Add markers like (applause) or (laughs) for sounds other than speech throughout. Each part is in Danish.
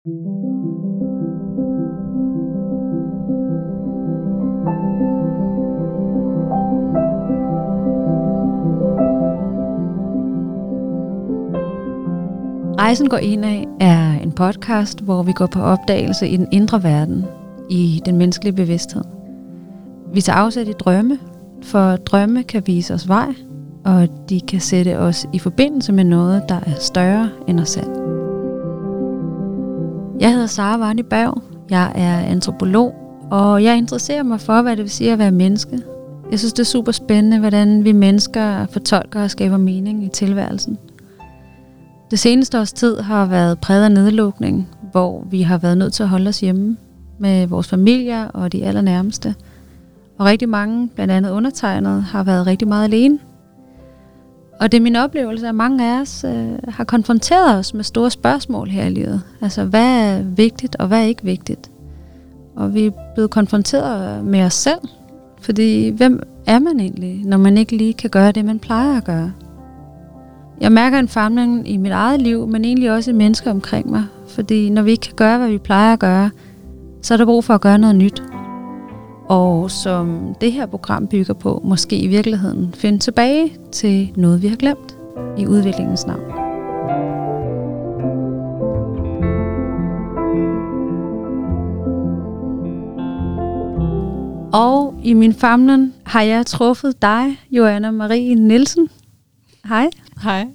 Rejsen går ind af er en podcast, hvor vi går på opdagelse i den indre verden, i den menneskelige bevidsthed. Vi tager afsæt i drømme, for drømme kan vise os vej, og de kan sætte os i forbindelse med noget, der er større end os selv. Jeg hedder Sara Varni Berg. Jeg er antropolog, og jeg interesserer mig for, hvad det vil sige at være menneske. Jeg synes, det er super spændende, hvordan vi mennesker fortolker og skaber mening i tilværelsen – det seneste års tid har været præget af nedlukning, hvor vi har været nødt til at holde os hjemme med vores familier og de allernærmeste. Og rigtig mange, blandt andet undertegnet, har været rigtig meget alene. Og det er min oplevelse, at mange af os øh, har konfronteret os med store spørgsmål her i livet. Altså, hvad er vigtigt, og hvad er ikke vigtigt? Og vi er blevet konfronteret med os selv. Fordi, hvem er man egentlig, når man ikke lige kan gøre det, man plejer at gøre? Jeg mærker en famling i mit eget liv, men egentlig også i mennesker omkring mig. Fordi når vi ikke kan gøre, hvad vi plejer at gøre, så er der brug for at gøre noget nyt. Og som det her program bygger på, måske i virkeligheden finde tilbage til noget, vi har glemt i udviklingens navn. Og i min famlen har jeg truffet dig, Joanna Marie Nielsen. Hej. Hej.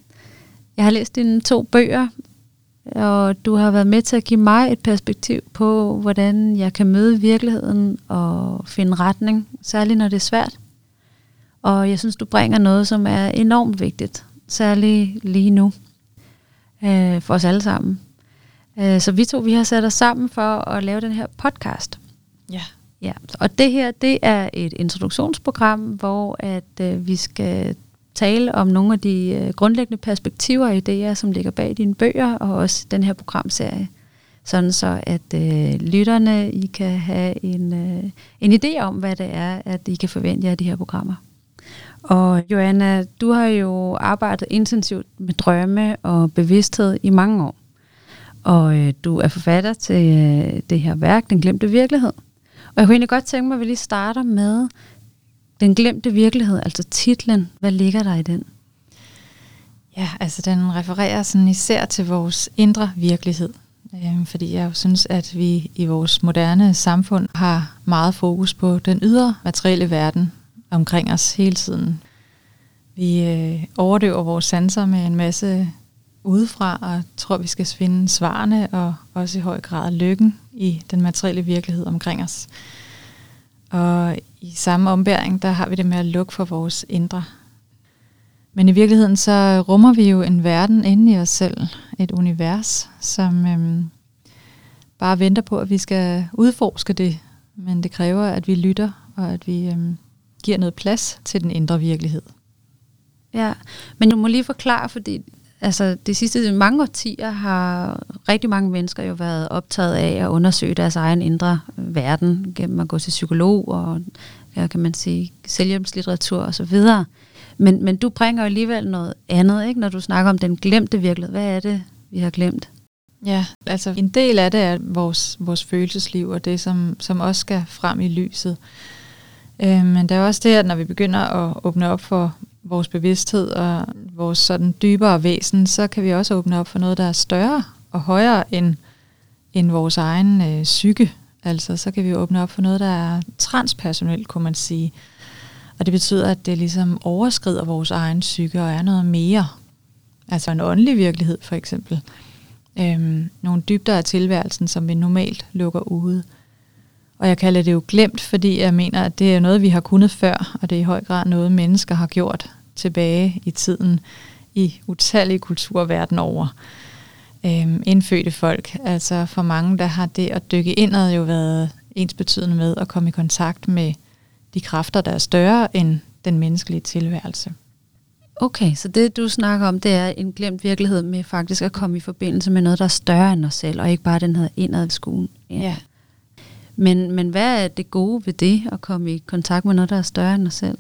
Jeg har læst dine to bøger, og du har været med til at give mig et perspektiv på, hvordan jeg kan møde virkeligheden og finde retning, særligt når det er svært. Og jeg synes, du bringer noget, som er enormt vigtigt, særligt lige nu, øh, for os alle sammen. Øh, så vi to, vi har sat os sammen for at lave den her podcast. Ja. Ja, og det her, det er et introduktionsprogram, hvor at øh, vi skal tale om nogle af de øh, grundlæggende perspektiver og idéer, som ligger bag dine bøger, og også den her programserie. Sådan så, at øh, lytterne I kan have en, øh, en idé om, hvad det er, at I kan forvente jer af de her programmer. Og Joanna, du har jo arbejdet intensivt med drømme og bevidsthed i mange år. Og øh, du er forfatter til øh, det her værk, Den glemte virkelighed. Og jeg kunne egentlig godt tænke mig, at vi lige starter med den glemte virkelighed, altså titlen, hvad ligger der i den? Ja, altså den refererer sådan især til vores indre virkelighed. Øh, fordi jeg jo synes, at vi i vores moderne samfund har meget fokus på den ydre materielle verden omkring os hele tiden. Vi øh, overdøver vores sanser med en masse udefra, og tror, vi skal finde svarene, og også i høj grad lykken i den materielle virkelighed omkring os. Og i samme ombæring, der har vi det med at lukke for vores indre. Men i virkeligheden så rummer vi jo en verden inde i os selv, et univers, som øhm, bare venter på, at vi skal udforske det. Men det kræver, at vi lytter, og at vi øhm, giver noget plads til den indre virkelighed. Ja, men du må lige forklare, fordi altså, de sidste mange årtier har rigtig mange mennesker jo været optaget af at undersøge deres egen indre verden gennem at gå til psykolog og ja, kan man sige, selvhjælpslitteratur og så videre. Men, men du bringer jo alligevel noget andet, ikke, når du snakker om den glemte virkelighed. Hvad er det, vi har glemt? Ja, altså en del af det er vores, vores følelsesliv og det, som, som også skal frem i lyset. Øh, men der er også det, at når vi begynder at åbne op for vores bevidsthed og vores sådan dybere væsen, så kan vi også åbne op for noget, der er større og højere end, end vores egen øh, psyke. Altså, så kan vi åbne op for noget, der er transpersonelt, kunne man sige. Og det betyder, at det ligesom overskrider vores egen psyke og er noget mere. Altså en åndelig virkelighed, for eksempel. Øhm, nogle dybder af tilværelsen, som vi normalt lukker ude. Og jeg kalder det jo glemt, fordi jeg mener, at det er noget, vi har kunnet før, og det er i høj grad noget, mennesker har gjort tilbage i tiden i utallige kulturer verden over. Øhm, indfødte folk, altså for mange, der har det at dykke indad jo været ens betydende med at komme i kontakt med de kræfter, der er større end den menneskelige tilværelse. Okay, så det du snakker om, det er en glemt virkelighed med faktisk at komme i forbindelse med noget, der er større end os selv, og ikke bare den her indadskuen. Ja. ja. Men, men hvad er det gode ved det, at komme i kontakt med noget, der er større end os selv?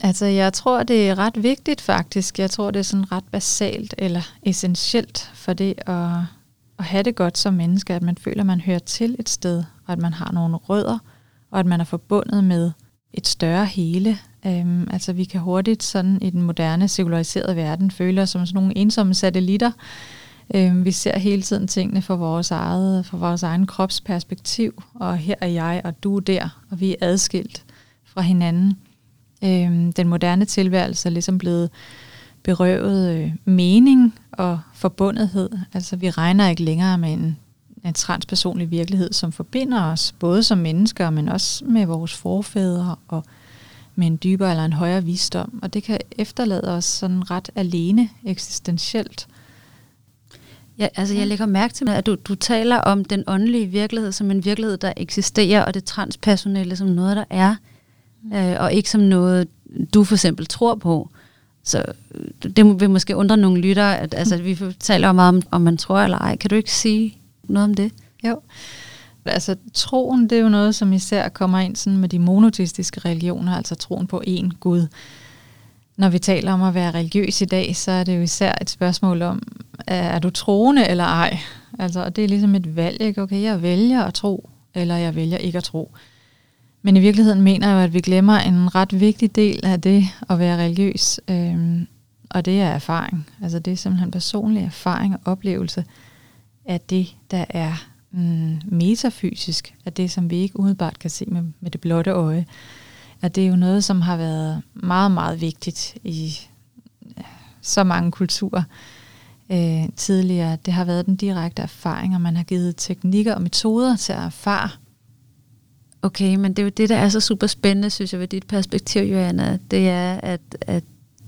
Altså, jeg tror, det er ret vigtigt faktisk. Jeg tror, det er sådan ret basalt eller essentielt for det at at have det godt som menneske, at man føler, at man hører til et sted, og at man har nogle rødder, og at man er forbundet med et større hele. Øhm, altså vi kan hurtigt sådan i den moderne, sekulariserede verden føle os som sådan nogle ensomme satellitter. Øhm, vi ser hele tiden tingene fra vores, eget, fra vores egen kropsperspektiv, og her er jeg, og du er der, og vi er adskilt fra hinanden. Øhm, den moderne tilværelse er ligesom blevet berøvet øh, mening og forbundethed. Altså vi regner ikke længere med en, en transpersonlig virkelighed, som forbinder os, både som mennesker, men også med vores forfædre og med en dybere eller en højere visdom. Og det kan efterlade os sådan ret alene eksistentielt. Ja, altså jeg lægger mærke til, at du, du taler om den åndelige virkelighed som en virkelighed, der eksisterer, og det transpersonelle som noget, der er, mm. øh, og ikke som noget, du for eksempel tror på. Så øh, det vil måske undre nogle lyttere, at altså, vi taler om, om, om man tror eller ej. Kan du ikke sige noget om det? Jo. Altså troen, det er jo noget, som især kommer ind sådan med de monoteistiske religioner, altså troen på én Gud. Når vi taler om at være religiøs i dag, så er det jo især et spørgsmål om, er du troende eller ej? Altså, og det er ligesom et valg, ikke? Okay, jeg vælger at tro, eller jeg vælger ikke at tro. Men i virkeligheden mener jeg jo, at vi glemmer en ret vigtig del af det at være religiøs, øhm, og det er erfaring. Altså det er simpelthen personlig erfaring og oplevelse af det, der er mm, metafysisk, af det, som vi ikke umiddelbart kan se med, med det blotte øje. At det er jo noget, som har været meget, meget vigtigt i så mange kulturer øh, tidligere. Det har været den direkte erfaring, og man har givet teknikker og metoder til at erfare Okay, men det er jo det, der er så super spændende, synes jeg, ved dit perspektiv, Joanna. Det er, at, at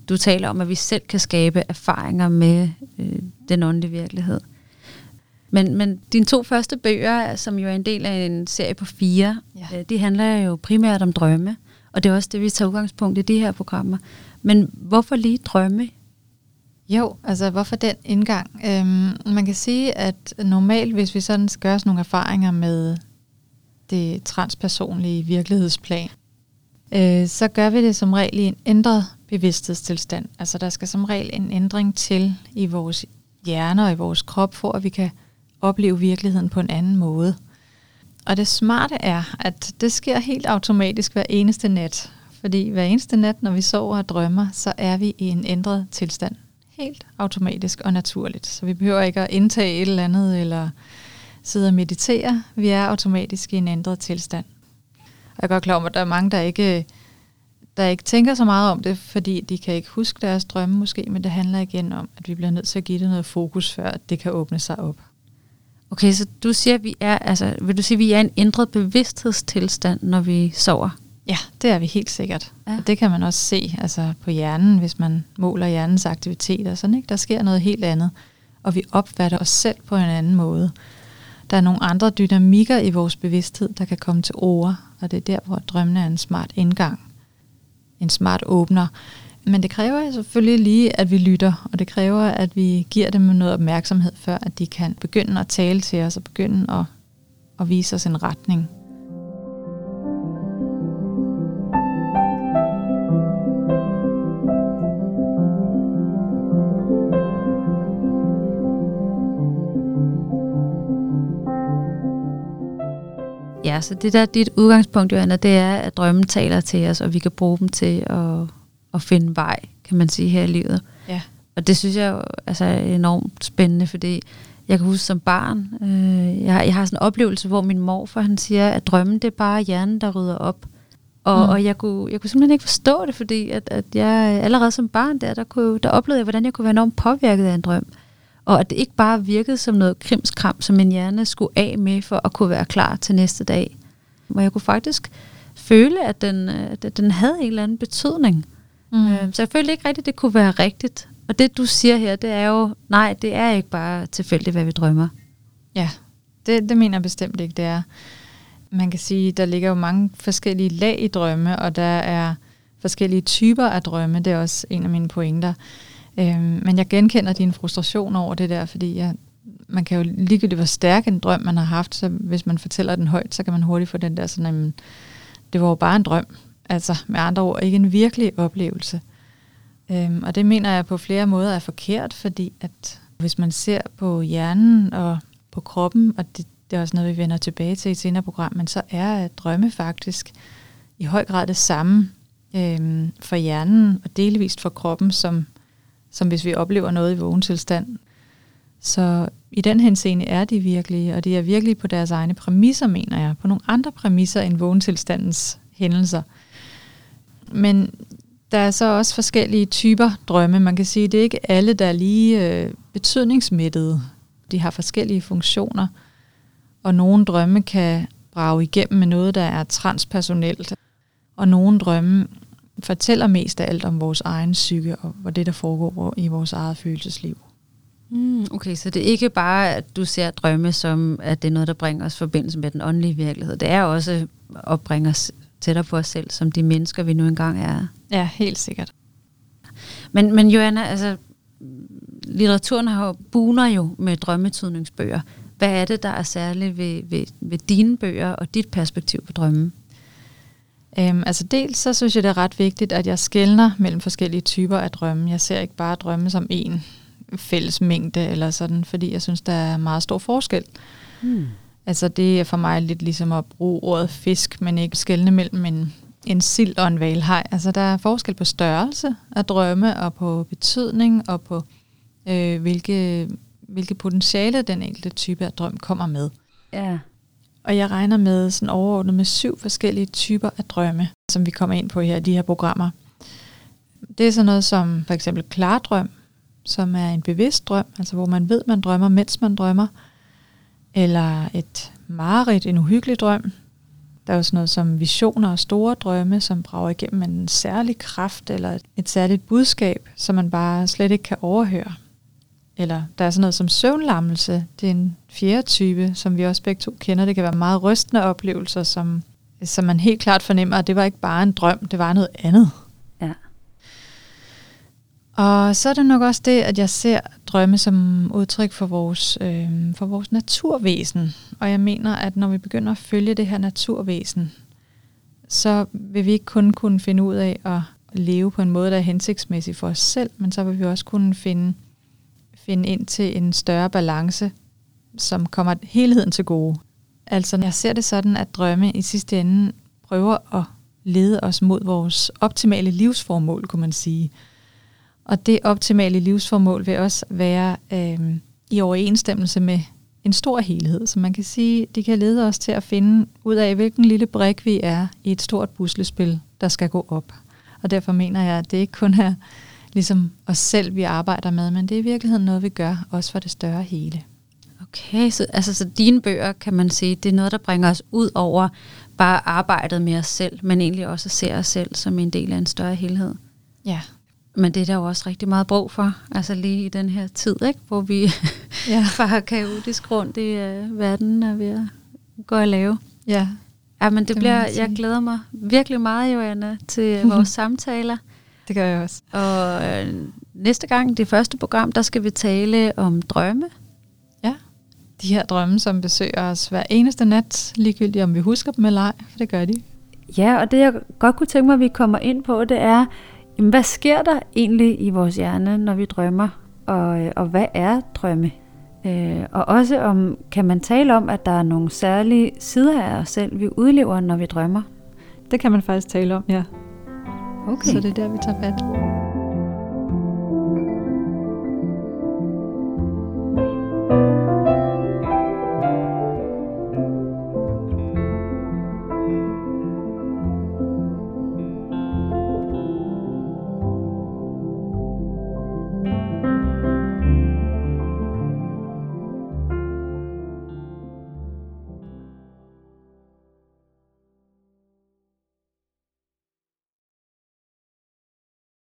du taler om, at vi selv kan skabe erfaringer med øh, den åndelige virkelighed. Men, men dine to første bøger, som jo er en del af en serie på fire, ja. øh, de handler jo primært om drømme. Og det er også det, vi tager udgangspunkt i de her programmer. Men hvorfor lige drømme? Jo, altså hvorfor den indgang? Øhm, man kan sige, at normalt, hvis vi sådan skal gøre os nogle erfaringer med det transpersonlige virkelighedsplan, øh, så gør vi det som regel i en ændret bevidsthedstilstand. Altså der skal som regel en ændring til i vores hjerner og i vores krop, for at vi kan opleve virkeligheden på en anden måde. Og det smarte er, at det sker helt automatisk hver eneste nat. Fordi hver eneste nat, når vi sover og drømmer, så er vi i en ændret tilstand. Helt automatisk og naturligt. Så vi behøver ikke at indtage et eller andet, eller sidde og meditere. Vi er automatisk i en ændret tilstand. Og jeg er godt klar over, at der er mange, der ikke, der ikke tænker så meget om det, fordi de kan ikke huske deres drømme måske, men det handler igen om, at vi bliver nødt til at give det noget fokus, før det kan åbne sig op. Okay, så du siger, at vi er, altså, vil du sige, at vi er en ændret bevidsthedstilstand, når vi sover? Ja, det er vi helt sikkert. Ja. Og det kan man også se altså på hjernen, hvis man måler hjernens aktiviteter. Sådan, ikke? Der sker noget helt andet, og vi opfatter os selv på en anden måde. Der er nogle andre dynamikker i vores bevidsthed, der kan komme til ord, og det er der, hvor drømmene er en smart indgang. En smart åbner. Men det kræver selvfølgelig lige, at vi lytter, og det kræver, at vi giver dem noget opmærksomhed, før at de kan begynde at tale til os og begynde at, at vise os en retning. Ja, så det der dit udgangspunkt, Joanna, det er, at drømmen taler til os, og vi kan bruge dem til at, at finde vej, kan man sige, her i livet. Ja. Og det synes jeg jo altså, er enormt spændende, fordi jeg kan huske som barn, øh, jeg, jeg har sådan en oplevelse, hvor min morfar han siger, at drømmen det er bare hjernen, der rydder op. Og, mm. og jeg, kunne, jeg kunne simpelthen ikke forstå det, fordi at, at jeg allerede som barn der, der, kunne, der oplevede jeg, hvordan jeg kunne være enormt påvirket af en drøm. Og at det ikke bare virkede som noget krimskram, som min hjerne skulle af med for at kunne være klar til næste dag. Hvor jeg kunne faktisk føle, at den, at den havde en eller anden betydning. Mm. Øh, så jeg følte ikke rigtigt, det kunne være rigtigt. Og det du siger her, det er jo, nej, det er ikke bare tilfældigt, hvad vi drømmer. Ja, det, det mener jeg bestemt ikke, det er. Man kan sige, der ligger jo mange forskellige lag i drømme, og der er forskellige typer af drømme. Det er også en af mine pointer. Øhm, men jeg genkender din frustration over det der, fordi jeg, man kan jo ligegyldigt, hvor stærk en drøm man har haft, så hvis man fortæller den højt, så kan man hurtigt få den der sådan, jamen, det var jo bare en drøm. Altså med andre ord, ikke en virkelig oplevelse. Øhm, og det mener jeg på flere måder er forkert, fordi at hvis man ser på hjernen og på kroppen, og det, det er også noget, vi vender tilbage til i et senere program, men så er drømme faktisk i høj grad det samme øhm, for hjernen og delvist for kroppen, som, som hvis vi oplever noget i vågen tilstand. Så i den henseende er de virkelige, og de er virkelig på deres egne præmisser, mener jeg, på nogle andre præmisser end vågentilstandens hændelser. Men der er så også forskellige typer drømme. Man kan sige, at det er ikke alle, der er lige øh, betydningsmættede. De har forskellige funktioner, og nogle drømme kan brage igennem med noget, der er transpersonelt, og nogle drømme fortæller mest af alt om vores egen psyke og hvad det, der foregår i vores eget følelsesliv. Mm, okay, så det er ikke bare, at du ser drømme som, at det er noget, der bringer os forbindelse med den åndelige virkelighed. Det er også at bringe os tættere på os selv, som de mennesker, vi nu engang er. Ja, helt sikkert. Men, men Joanna, altså, litteraturen har jo, buner jo med drømmetydningsbøger. Hvad er det, der er særligt ved, ved, ved dine bøger og dit perspektiv på drømmen? Øhm, altså dels så synes jeg, det er ret vigtigt, at jeg skældner mellem forskellige typer af drømme. Jeg ser ikke bare drømme som en fælles mængde eller sådan, fordi jeg synes, der er meget stor forskel. Hmm. Altså det er for mig lidt ligesom at bruge ordet fisk, men ikke skældne mellem en, en sild og en valhej. Altså der er forskel på størrelse af drømme og på betydning og på øh, hvilke, hvilke potentiale den enkelte type af drøm kommer med. Ja. Og jeg regner med sådan overordnet med syv forskellige typer af drømme, som vi kommer ind på her i de her programmer. Det er sådan noget som for eksempel klardrøm, som er en bevidst drøm, altså hvor man ved, man drømmer, mens man drømmer. Eller et mareridt, en uhyggelig drøm. Der er jo sådan noget som visioner og store drømme, som brager igennem en særlig kraft eller et særligt budskab, som man bare slet ikke kan overhøre. Eller der er sådan noget som søvnlammelse. Det er en fjerde type, som vi også begge to kender. Det kan være meget rystende oplevelser, som, som man helt klart fornemmer, at det var ikke bare en drøm, det var noget andet. Ja. Og så er det nok også det, at jeg ser drømme som udtryk for vores, øh, for vores naturvæsen. Og jeg mener, at når vi begynder at følge det her naturvæsen, så vil vi ikke kun kunne finde ud af at leve på en måde, der er hensigtsmæssig for os selv, men så vil vi også kunne finde finde ind til en større balance, som kommer helheden til gode. Altså, jeg ser det sådan, at drømme i sidste ende prøver at lede os mod vores optimale livsformål, kunne man sige. Og det optimale livsformål vil også være øh, i overensstemmelse med en stor helhed. Så man kan sige, de kan lede os til at finde ud af, hvilken lille brik vi er i et stort puslespil, der skal gå op. Og derfor mener jeg, at det ikke kun er ligesom os selv, vi arbejder med, men det er i virkeligheden noget, vi gør, også for det større hele. Okay, så, altså, så dine bøger, kan man sige, det er noget, der bringer os ud over bare arbejdet med os selv, men egentlig også at se os selv som en del af en større helhed. Ja. Men det er der jo også rigtig meget brug for, altså lige i den her tid, ikke? hvor vi (laughs) ja. (laughs) bare kaotisk rundt i uh, verden og ved at gå og lave. Ja. Ja, men det, det bliver, jeg glæder mig virkelig meget, Joanna, til (laughs) vores samtaler. Det gør jeg også. Og øh, næste gang, det første program, der skal vi tale om drømme. Ja, de her drømme, som besøger os hver eneste nat, ligegyldigt om vi husker dem eller ej, for det gør de. Ja, og det jeg godt kunne tænke mig, at vi kommer ind på, det er, jamen, hvad sker der egentlig i vores hjerne, når vi drømmer? Og, øh, og hvad er drømme? Øh, og også om, kan man tale om, at der er nogle særlige sider af os selv, vi udlever, når vi drømmer? Det kan man faktisk tale om, ja. Okay. Så det er der, vi tager fat.